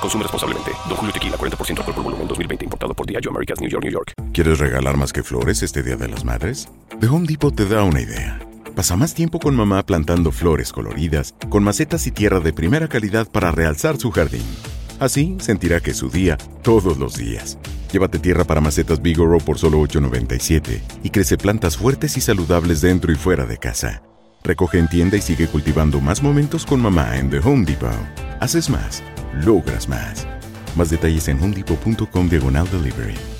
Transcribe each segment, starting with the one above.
Consume responsablemente. Don Julio Tequila, 40% alcohol por volumen, 2020. Importado por Diageo Americas, New York, New York. ¿Quieres regalar más que flores este Día de las Madres? The Home Depot te da una idea. Pasa más tiempo con mamá plantando flores coloridas, con macetas y tierra de primera calidad para realzar su jardín. Así sentirá que es su día todos los días. Llévate tierra para macetas Bigoro por solo $8.97 y crece plantas fuertes y saludables dentro y fuera de casa. Recoge en tienda y sigue cultivando más momentos con mamá en The Home Depot. Haces más, logras más. Más detalles en homedepot.com diagonal delivery.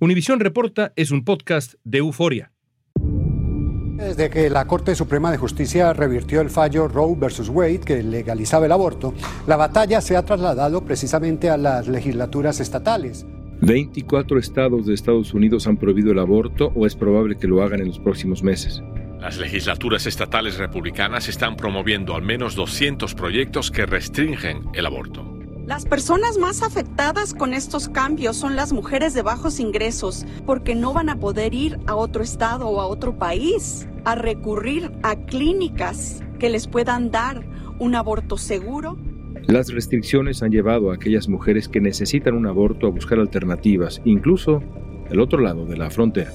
Univisión Reporta es un podcast de euforia. Desde que la Corte Suprema de Justicia revirtió el fallo Roe versus Wade que legalizaba el aborto, la batalla se ha trasladado precisamente a las legislaturas estatales. 24 estados de Estados Unidos han prohibido el aborto o es probable que lo hagan en los próximos meses. Las legislaturas estatales republicanas están promoviendo al menos 200 proyectos que restringen el aborto. Las personas más afectadas con estos cambios son las mujeres de bajos ingresos, porque no van a poder ir a otro estado o a otro país a recurrir a clínicas que les puedan dar un aborto seguro. Las restricciones han llevado a aquellas mujeres que necesitan un aborto a buscar alternativas, incluso del otro lado de la frontera.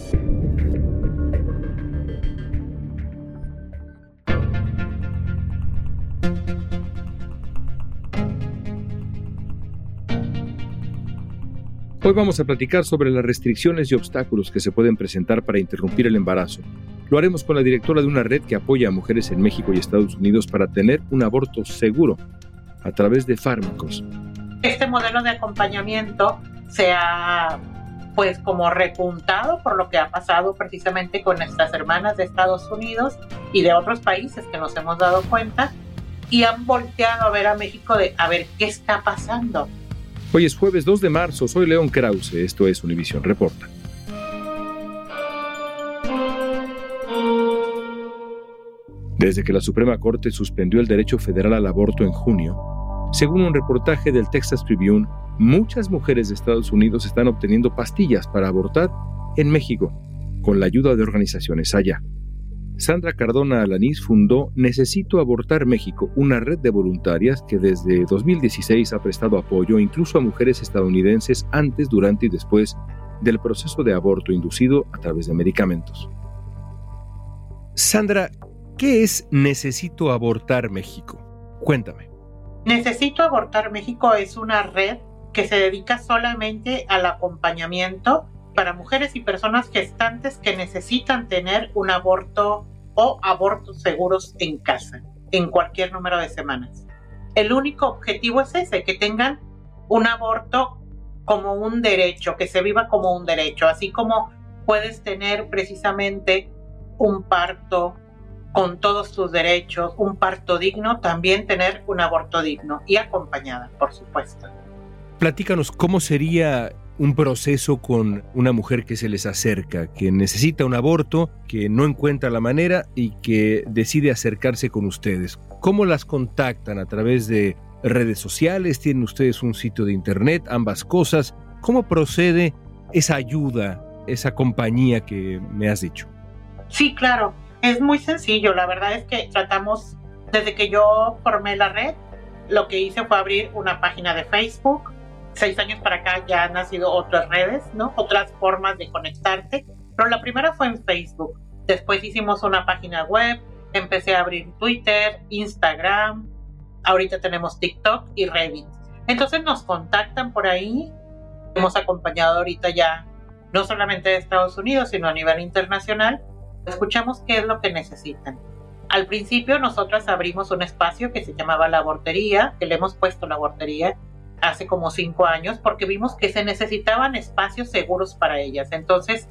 Hoy vamos a platicar sobre las restricciones y obstáculos que se pueden presentar para interrumpir el embarazo. Lo haremos con la directora de una red que apoya a mujeres en México y Estados Unidos para tener un aborto seguro a través de fármacos. Este modelo de acompañamiento se ha pues como repuntado por lo que ha pasado precisamente con nuestras hermanas de Estados Unidos y de otros países que nos hemos dado cuenta y han volteado a ver a México de a ver qué está pasando Hoy es jueves 2 de marzo, soy León Krause, esto es Univisión Reporta. Desde que la Suprema Corte suspendió el derecho federal al aborto en junio, según un reportaje del Texas Tribune, muchas mujeres de Estados Unidos están obteniendo pastillas para abortar en México, con la ayuda de organizaciones allá. Sandra Cardona Alanís fundó Necesito Abortar México, una red de voluntarias que desde 2016 ha prestado apoyo incluso a mujeres estadounidenses antes, durante y después del proceso de aborto inducido a través de medicamentos. Sandra, ¿qué es Necesito Abortar México? Cuéntame. Necesito Abortar México es una red que se dedica solamente al acompañamiento para mujeres y personas gestantes que necesitan tener un aborto o abortos seguros en casa, en cualquier número de semanas. El único objetivo es ese, que tengan un aborto como un derecho, que se viva como un derecho, así como puedes tener precisamente un parto con todos tus derechos, un parto digno, también tener un aborto digno y acompañada, por supuesto. Platícanos cómo sería un proceso con una mujer que se les acerca, que necesita un aborto, que no encuentra la manera y que decide acercarse con ustedes. ¿Cómo las contactan? ¿A través de redes sociales? ¿Tienen ustedes un sitio de internet? Ambas cosas. ¿Cómo procede esa ayuda, esa compañía que me has dicho? Sí, claro. Es muy sencillo. La verdad es que tratamos, desde que yo formé la red, lo que hice fue abrir una página de Facebook seis años para acá ya han nacido otras redes, ¿no? Otras formas de conectarte. Pero la primera fue en Facebook. Después hicimos una página web, empecé a abrir Twitter, Instagram, ahorita tenemos TikTok y Reddit. Entonces nos contactan por ahí. Hemos acompañado ahorita ya no solamente de Estados Unidos, sino a nivel internacional, escuchamos qué es lo que necesitan. Al principio nosotras abrimos un espacio que se llamaba la abortería, que le hemos puesto la abortería hace como cinco años, porque vimos que se necesitaban espacios seguros para ellas. Entonces,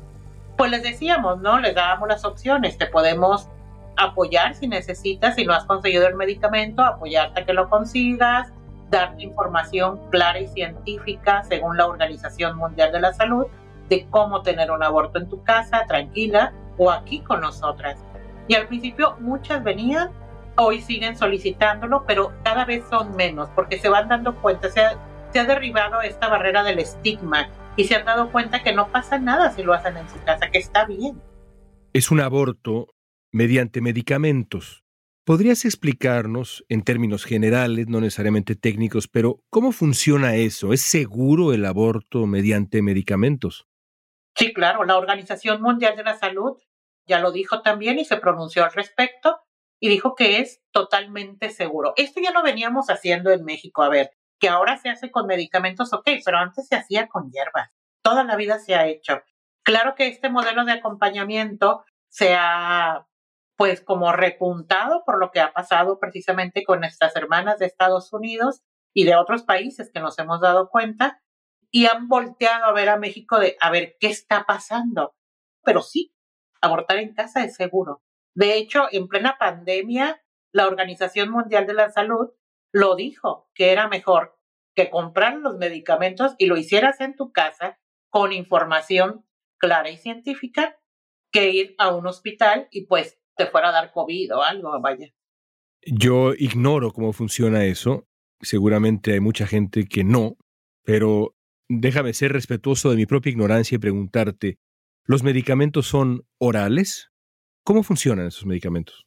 pues les decíamos, ¿no? Les dábamos las opciones, te podemos apoyar si necesitas, si no has conseguido el medicamento, apoyarte a que lo consigas, darte información clara y científica según la Organización Mundial de la Salud de cómo tener un aborto en tu casa, tranquila, o aquí con nosotras. Y al principio muchas venían, hoy siguen solicitándolo, pero cada vez son menos porque se van dando cuenta, se ha, se ha derribado esta barrera del estigma y se han dado cuenta que no pasa nada si lo hacen en su casa, que está bien. Es un aborto mediante medicamentos. ¿Podrías explicarnos, en términos generales, no necesariamente técnicos, pero cómo funciona eso? ¿Es seguro el aborto mediante medicamentos? Sí, claro, la Organización Mundial de la Salud ya lo dijo también y se pronunció al respecto y dijo que es totalmente seguro. Esto ya lo veníamos haciendo en México, a ver, que ahora se hace con medicamentos, ok, pero antes se hacía con hierbas. Toda la vida se ha hecho. Claro que este modelo de acompañamiento se ha pues como repuntado por lo que ha pasado precisamente con nuestras hermanas de Estados Unidos y de otros países que nos hemos dado cuenta y han volteado a ver a México de a ver qué está pasando. Pero sí, abortar en casa es seguro. De hecho, en plena pandemia, la Organización Mundial de la Salud lo dijo, que era mejor que comprar los medicamentos y lo hicieras en tu casa con información clara y científica que ir a un hospital y pues te fuera a dar COVID o algo, vaya. Yo ignoro cómo funciona eso. Seguramente hay mucha gente que no, pero déjame ser respetuoso de mi propia ignorancia y preguntarte, ¿los medicamentos son orales? ¿Cómo funcionan esos medicamentos?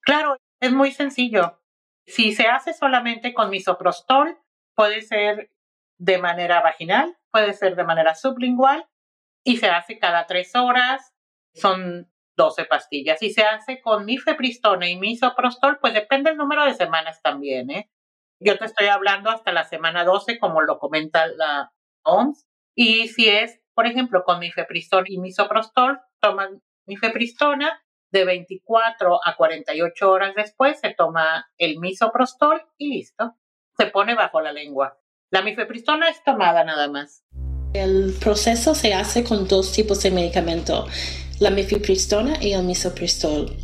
Claro, es muy sencillo. Si se hace solamente con misoprostol, puede ser de manera vaginal, puede ser de manera sublingual y se hace cada tres horas. Son 12 pastillas. Si se hace con mifepristona y misoprostol, pues depende el número de semanas también, ¿eh? Yo te estoy hablando hasta la semana 12, como lo comenta la OMS. Y si es, por ejemplo, con mifepristona y misoprostol, toman mifepristona, de 24 a 48 horas después se toma el misoprostol y listo. Se pone bajo la lengua. La mifepristona es tomada nada más. El proceso se hace con dos tipos de medicamento la mifepristona y el misoprostol.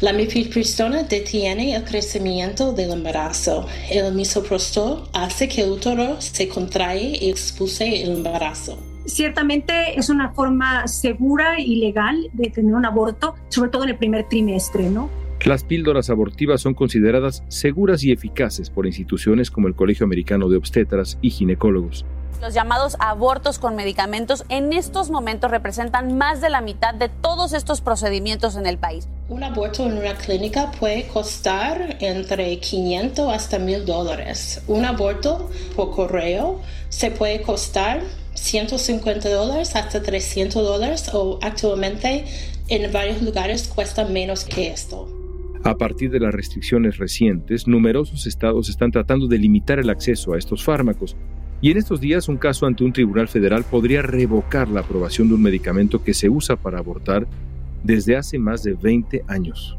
La mifepristona detiene el crecimiento del embarazo. El misoprostol hace que el útero se contrae y expulse el embarazo. Ciertamente es una forma segura y legal de tener un aborto, sobre todo en el primer trimestre, ¿no? Las píldoras abortivas son consideradas seguras y eficaces por instituciones como el Colegio Americano de Obstetras y Ginecólogos. Los llamados abortos con medicamentos en estos momentos representan más de la mitad de todos estos procedimientos en el país. Un aborto en una clínica puede costar entre 500 hasta 1000 dólares. Un aborto por correo se puede costar 150 dólares hasta 300 dólares o actualmente en varios lugares cuesta menos que esto. A partir de las restricciones recientes, numerosos estados están tratando de limitar el acceso a estos fármacos y en estos días un caso ante un tribunal federal podría revocar la aprobación de un medicamento que se usa para abortar desde hace más de 20 años.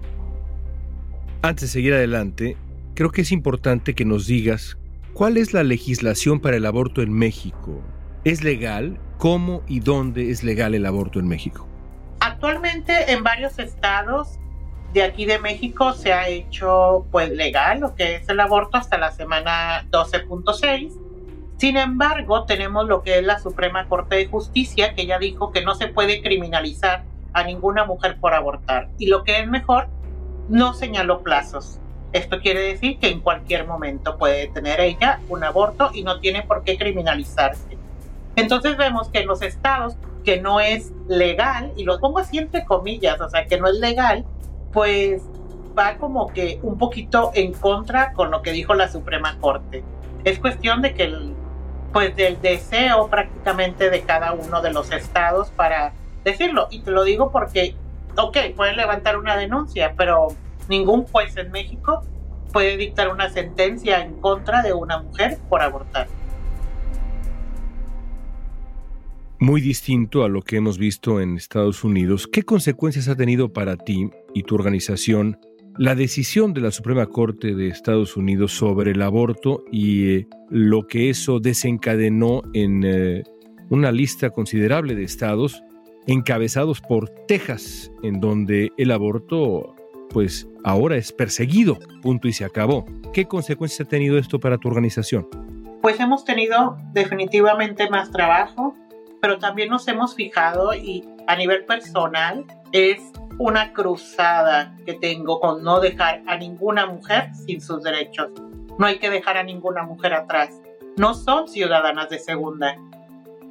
Antes de seguir adelante, creo que es importante que nos digas cuál es la legislación para el aborto en México. ¿Es legal? ¿Cómo y dónde es legal el aborto en México? Actualmente en varios estados de aquí de México se ha hecho pues legal lo que es el aborto hasta la semana 12.6 sin embargo, tenemos lo que es la Suprema Corte de Justicia, que ya dijo que no se puede criminalizar a ninguna mujer por abortar. Y lo que es mejor, no señaló plazos. Esto quiere decir que en cualquier momento puede tener ella un aborto y no tiene por qué criminalizarse. Entonces vemos que en los estados que no es legal, y lo pongo así entre comillas, o sea, que no es legal, pues va como que un poquito en contra con lo que dijo la Suprema Corte. Es cuestión de que el pues del deseo prácticamente de cada uno de los estados para decirlo. Y te lo digo porque, ok, pueden levantar una denuncia, pero ningún juez en México puede dictar una sentencia en contra de una mujer por abortar. Muy distinto a lo que hemos visto en Estados Unidos. ¿Qué consecuencias ha tenido para ti y tu organización la decisión de la Suprema Corte de Estados Unidos sobre el aborto y eh, lo que eso desencadenó en eh, una lista considerable de estados encabezados por Texas, en donde el aborto pues ahora es perseguido, punto y se acabó. ¿Qué consecuencias ha tenido esto para tu organización? Pues hemos tenido definitivamente más trabajo, pero también nos hemos fijado y a nivel personal es una cruzada que tengo con no dejar a ninguna mujer sin sus derechos. No hay que dejar a ninguna mujer atrás. No son ciudadanas de segunda.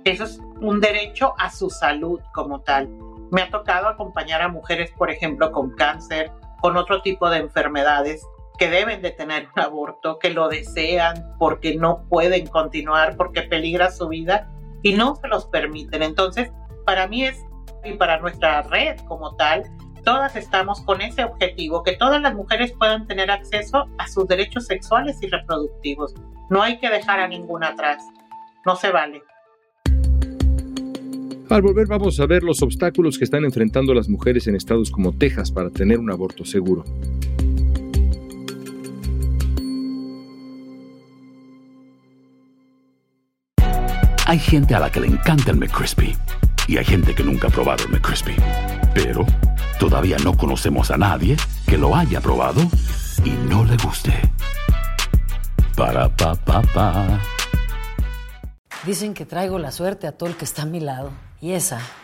Eso es un derecho a su salud como tal. Me ha tocado acompañar a mujeres, por ejemplo, con cáncer, con otro tipo de enfermedades que deben de tener un aborto, que lo desean porque no pueden continuar, porque peligra su vida y no se los permiten. Entonces, para mí es, y para nuestra red como tal, todas estamos con ese objetivo, que todas las mujeres puedan tener acceso a sus derechos sexuales y reproductivos. No hay que dejar a ninguna atrás. No se vale. Al volver vamos a ver los obstáculos que están enfrentando las mujeres en estados como Texas para tener un aborto seguro. Hay gente a la que le encanta el McCrispy y hay gente que nunca ha probado el McCrispy. Pero todavía no conocemos a nadie que lo haya probado y no le guste. Para pa pa pa. Dicen que traigo la suerte a todo el que está a mi lado. Y esa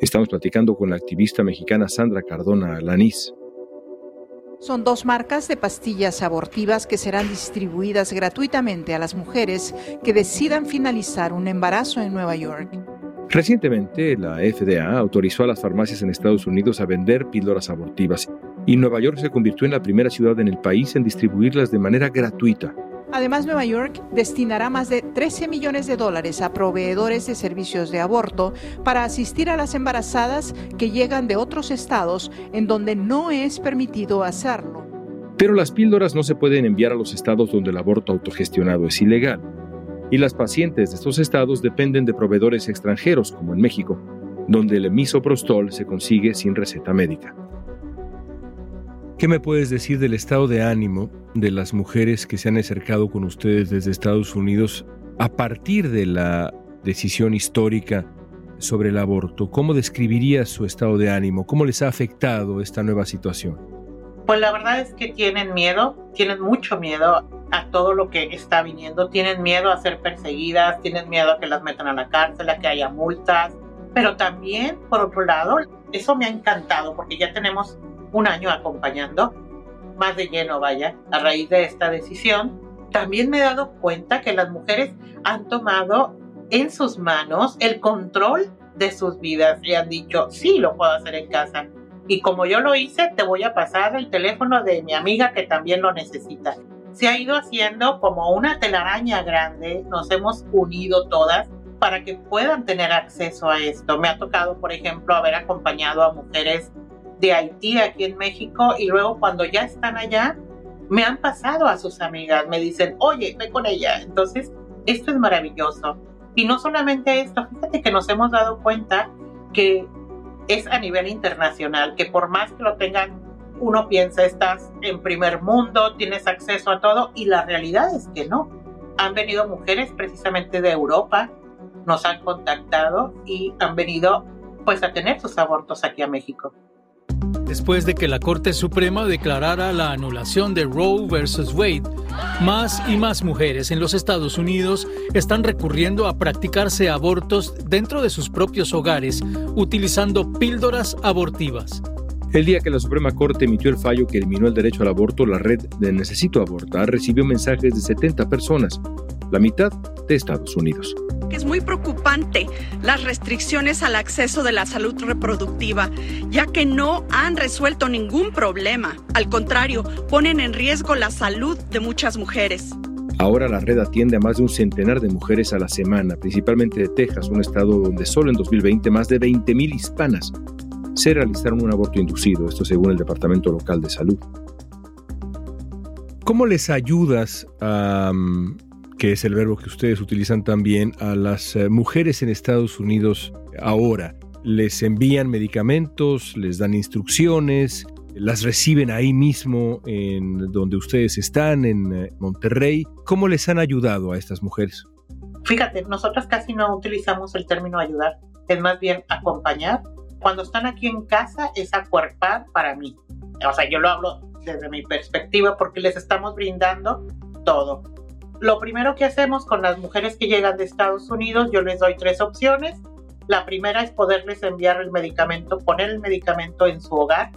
Estamos platicando con la activista mexicana Sandra Cardona Alanís. Son dos marcas de pastillas abortivas que serán distribuidas gratuitamente a las mujeres que decidan finalizar un embarazo en Nueva York. Recientemente, la FDA autorizó a las farmacias en Estados Unidos a vender píldoras abortivas y Nueva York se convirtió en la primera ciudad en el país en distribuirlas de manera gratuita. Además, Nueva York destinará más de 13 millones de dólares a proveedores de servicios de aborto para asistir a las embarazadas que llegan de otros estados en donde no es permitido hacerlo. Pero las píldoras no se pueden enviar a los estados donde el aborto autogestionado es ilegal. Y las pacientes de estos estados dependen de proveedores extranjeros, como en México, donde el misoprostol se consigue sin receta médica. ¿Qué me puedes decir del estado de ánimo de las mujeres que se han acercado con ustedes desde Estados Unidos a partir de la decisión histórica sobre el aborto? ¿Cómo describirías su estado de ánimo? ¿Cómo les ha afectado esta nueva situación? Pues la verdad es que tienen miedo, tienen mucho miedo a todo lo que está viniendo, tienen miedo a ser perseguidas, tienen miedo a que las metan a la cárcel, a que haya multas, pero también, por otro lado, eso me ha encantado porque ya tenemos un año acompañando, más de lleno vaya, a raíz de esta decisión, también me he dado cuenta que las mujeres han tomado en sus manos el control de sus vidas y han dicho, sí, lo puedo hacer en casa. Y como yo lo hice, te voy a pasar el teléfono de mi amiga que también lo necesita. Se ha ido haciendo como una telaraña grande, nos hemos unido todas para que puedan tener acceso a esto. Me ha tocado, por ejemplo, haber acompañado a mujeres de Haití aquí en México y luego cuando ya están allá, me han pasado a sus amigas, me dicen, oye, ve con ella. Entonces, esto es maravilloso. Y no solamente esto, fíjate que nos hemos dado cuenta que es a nivel internacional, que por más que lo tengan, uno piensa, estás en primer mundo, tienes acceso a todo, y la realidad es que no. Han venido mujeres precisamente de Europa, nos han contactado y han venido pues a tener sus abortos aquí a México después de que la Corte Suprema declarara la anulación de Roe versus Wade. Más y más mujeres en los Estados Unidos están recurriendo a practicarse abortos dentro de sus propios hogares, utilizando píldoras abortivas. El día que la Suprema Corte emitió el fallo que eliminó el derecho al aborto, la red de Necesito Abortar recibió mensajes de 70 personas. La mitad de Estados Unidos. Es muy preocupante las restricciones al acceso de la salud reproductiva, ya que no han resuelto ningún problema. Al contrario, ponen en riesgo la salud de muchas mujeres. Ahora la red atiende a más de un centenar de mujeres a la semana, principalmente de Texas, un estado donde solo en 2020 más de 20.000 hispanas se realizaron un aborto inducido, esto según el Departamento Local de Salud. ¿Cómo les ayudas a, que es el verbo que ustedes utilizan también, a las eh, mujeres en Estados Unidos ahora? ¿Les envían medicamentos? ¿Les dan instrucciones? las reciben ahí mismo en donde ustedes están, en eh, Monterrey. ¿Cómo les han ayudado a estas mujeres? Fíjate, nosotros casi no utilizamos el término ayudar, es más bien acompañar. Cuando están aquí en casa es acuerpar para mí. O sea, yo lo hablo desde mi perspectiva porque les estamos brindando todo. Lo primero que hacemos con las mujeres que llegan de Estados Unidos, yo les doy tres opciones. La primera es poderles enviar el medicamento, poner el medicamento en su hogar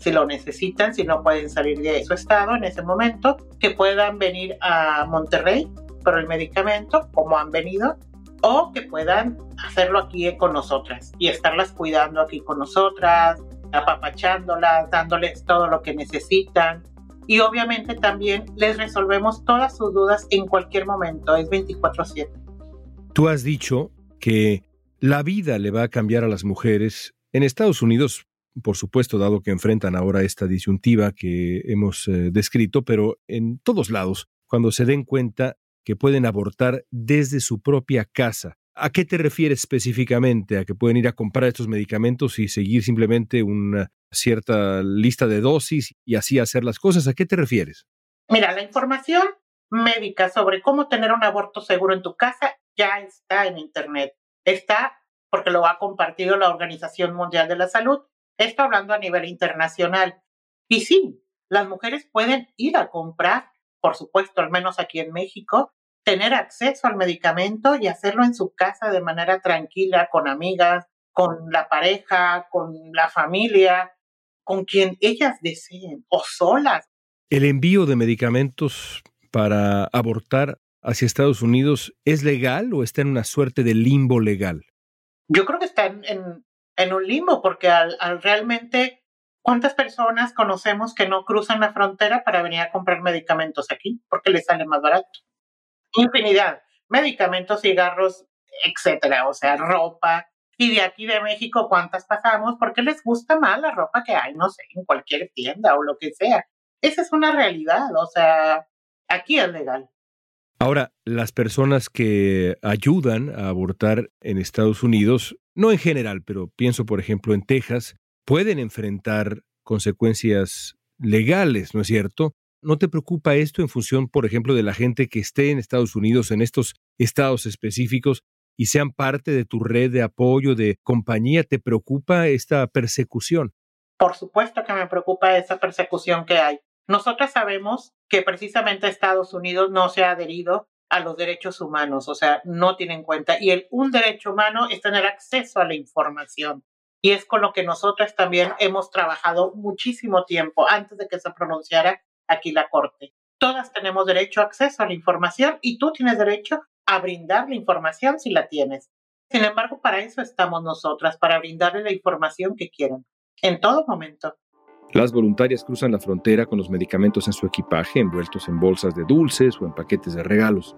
si lo necesitan, si no pueden salir de su estado en ese momento, que puedan venir a Monterrey por el medicamento, como han venido, o que puedan hacerlo aquí con nosotras y estarlas cuidando aquí con nosotras, apapachándolas, dándoles todo lo que necesitan. Y obviamente también les resolvemos todas sus dudas en cualquier momento, es 24/7. Tú has dicho que la vida le va a cambiar a las mujeres en Estados Unidos por supuesto, dado que enfrentan ahora esta disyuntiva que hemos eh, descrito, pero en todos lados, cuando se den cuenta que pueden abortar desde su propia casa. ¿A qué te refieres específicamente? ¿A que pueden ir a comprar estos medicamentos y seguir simplemente una cierta lista de dosis y así hacer las cosas? ¿A qué te refieres? Mira, la información médica sobre cómo tener un aborto seguro en tu casa ya está en Internet. Está porque lo ha compartido la Organización Mundial de la Salud esto hablando a nivel internacional. Y sí, las mujeres pueden ir a comprar, por supuesto, al menos aquí en México, tener acceso al medicamento y hacerlo en su casa de manera tranquila, con amigas, con la pareja, con la familia, con quien ellas deseen, o solas. ¿El envío de medicamentos para abortar hacia Estados Unidos es legal o está en una suerte de limbo legal? Yo creo que está en, en un limbo, porque al, realmente, ¿cuántas personas conocemos que no cruzan la frontera para venir a comprar medicamentos aquí? Porque les sale más barato. Infinidad. Medicamentos, cigarros, etcétera. O sea, ropa. Y de aquí de México, ¿cuántas pasamos? Porque les gusta más la ropa que hay, no sé, en cualquier tienda o lo que sea. Esa es una realidad. O sea, aquí es legal. Ahora, las personas que ayudan a abortar en Estados Unidos no en general, pero pienso por ejemplo en Texas, pueden enfrentar consecuencias legales, ¿no es cierto? ¿No te preocupa esto en función, por ejemplo, de la gente que esté en Estados Unidos, en estos estados específicos, y sean parte de tu red de apoyo, de compañía? ¿Te preocupa esta persecución? Por supuesto que me preocupa esa persecución que hay. Nosotros sabemos que precisamente Estados Unidos no se ha adherido a los derechos humanos, o sea, no tiene en cuenta. Y el, un derecho humano es tener acceso a la información. Y es con lo que nosotros también hemos trabajado muchísimo tiempo antes de que se pronunciara aquí la Corte. Todas tenemos derecho a acceso a la información y tú tienes derecho a brindar la información si la tienes. Sin embargo, para eso estamos nosotras, para brindarle la información que quieran, en todo momento. Las voluntarias cruzan la frontera con los medicamentos en su equipaje, envueltos en bolsas de dulces o en paquetes de regalos.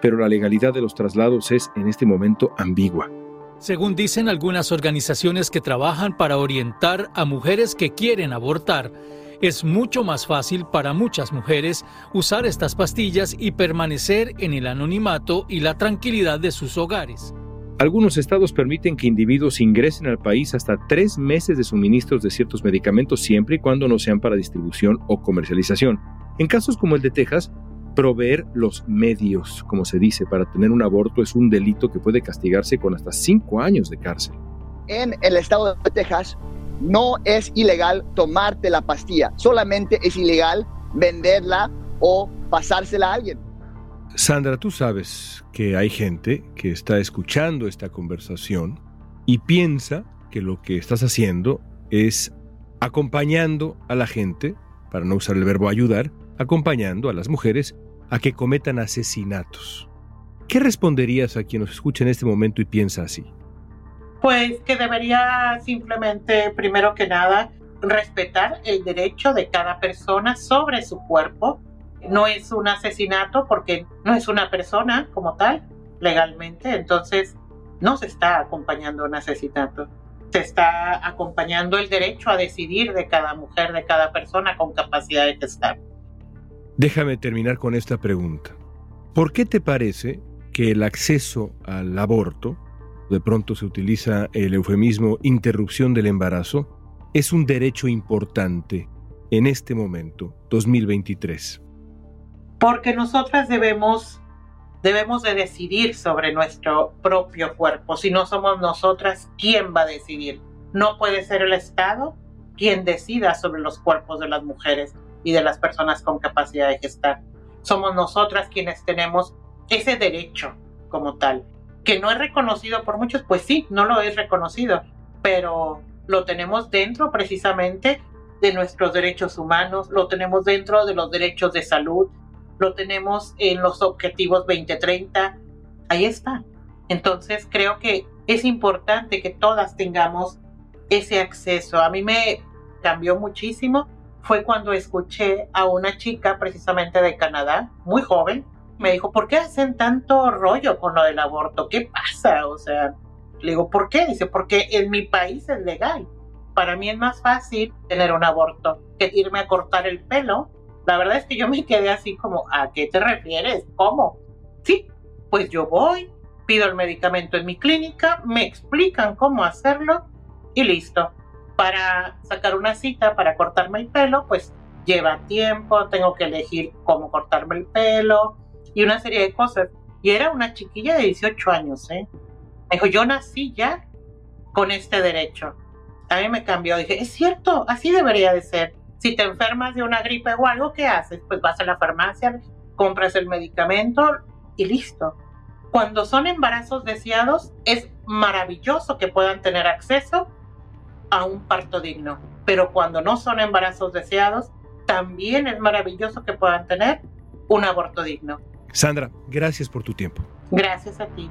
Pero la legalidad de los traslados es en este momento ambigua. Según dicen algunas organizaciones que trabajan para orientar a mujeres que quieren abortar, es mucho más fácil para muchas mujeres usar estas pastillas y permanecer en el anonimato y la tranquilidad de sus hogares. Algunos estados permiten que individuos ingresen al país hasta tres meses de suministros de ciertos medicamentos siempre y cuando no sean para distribución o comercialización. En casos como el de Texas, proveer los medios, como se dice, para tener un aborto es un delito que puede castigarse con hasta cinco años de cárcel. En el estado de Texas no es ilegal tomarte la pastilla, solamente es ilegal venderla o pasársela a alguien. Sandra, tú sabes que hay gente que está escuchando esta conversación y piensa que lo que estás haciendo es acompañando a la gente, para no usar el verbo ayudar, acompañando a las mujeres a que cometan asesinatos. ¿Qué responderías a quien nos escucha en este momento y piensa así? Pues que debería simplemente, primero que nada, respetar el derecho de cada persona sobre su cuerpo. No es un asesinato porque no es una persona como tal legalmente, entonces no se está acompañando un asesinato. Se está acompañando el derecho a decidir de cada mujer, de cada persona con capacidad de gestar. Déjame terminar con esta pregunta. ¿Por qué te parece que el acceso al aborto, de pronto se utiliza el eufemismo interrupción del embarazo, es un derecho importante en este momento, 2023? Porque nosotras debemos debemos de decidir sobre nuestro propio cuerpo. Si no somos nosotras, ¿quién va a decidir? No puede ser el Estado quien decida sobre los cuerpos de las mujeres y de las personas con capacidad de gestar. Somos nosotras quienes tenemos ese derecho como tal, que no es reconocido por muchos, pues sí, no lo es reconocido, pero lo tenemos dentro precisamente de nuestros derechos humanos, lo tenemos dentro de los derechos de salud, lo tenemos en los objetivos 2030, ahí está. Entonces creo que es importante que todas tengamos ese acceso. A mí me cambió muchísimo fue cuando escuché a una chica precisamente de Canadá, muy joven, me dijo, ¿por qué hacen tanto rollo con lo del aborto? ¿Qué pasa? O sea, le digo, ¿por qué? Dice, porque en mi país es legal. Para mí es más fácil tener un aborto que irme a cortar el pelo la verdad es que yo me quedé así como, ¿a qué te refieres? ¿Cómo? Sí, pues yo voy, pido el medicamento en mi clínica, me explican cómo hacerlo y listo. Para sacar una cita para cortarme el pelo, pues lleva tiempo, tengo que elegir cómo cortarme el pelo y una serie de cosas. Y era una chiquilla de 18 años, ¿eh? Me dijo, yo nací ya con este derecho. A mí me cambió, dije, es cierto, así debería de ser. Si te enfermas de una gripe o algo, ¿qué haces? Pues vas a la farmacia, compras el medicamento y listo. Cuando son embarazos deseados, es maravilloso que puedan tener acceso a un parto digno. Pero cuando no son embarazos deseados, también es maravilloso que puedan tener un aborto digno. Sandra, gracias por tu tiempo. Gracias a ti.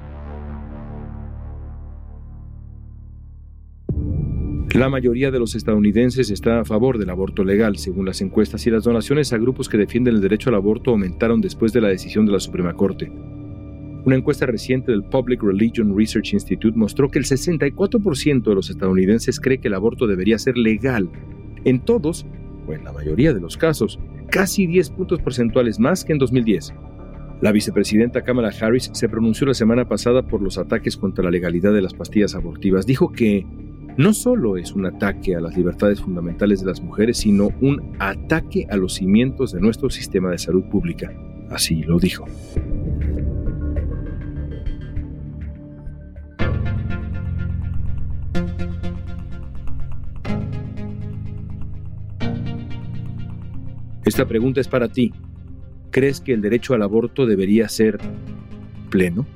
La mayoría de los estadounidenses está a favor del aborto legal, según las encuestas, y las donaciones a grupos que defienden el derecho al aborto aumentaron después de la decisión de la Suprema Corte. Una encuesta reciente del Public Religion Research Institute mostró que el 64% de los estadounidenses cree que el aborto debería ser legal. En todos, o en la mayoría de los casos, casi 10 puntos porcentuales más que en 2010. La vicepresidenta Kamala Harris se pronunció la semana pasada por los ataques contra la legalidad de las pastillas abortivas. Dijo que no solo es un ataque a las libertades fundamentales de las mujeres, sino un ataque a los cimientos de nuestro sistema de salud pública. Así lo dijo. Esta pregunta es para ti. ¿Crees que el derecho al aborto debería ser pleno?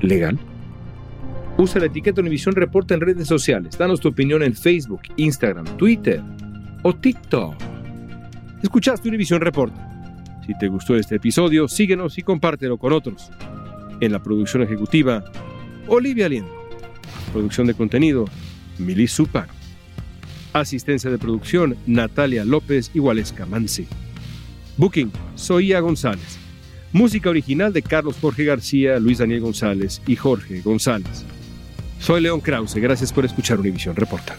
¿Legal? Usa la etiqueta Univisión Reporta en redes sociales. Danos tu opinión en Facebook, Instagram, Twitter o TikTok. Escuchaste Univisión Reporta. Si te gustó este episodio, síguenos y compártelo con otros. En la producción ejecutiva, Olivia Liendo. Producción de contenido, Mili Supano. Asistencia de producción, Natalia López y Waleska Mansi. Booking, Soía González. Música original de Carlos Jorge García, Luis Daniel González y Jorge González. Soy León Krause, gracias por escuchar Univisión Reporta.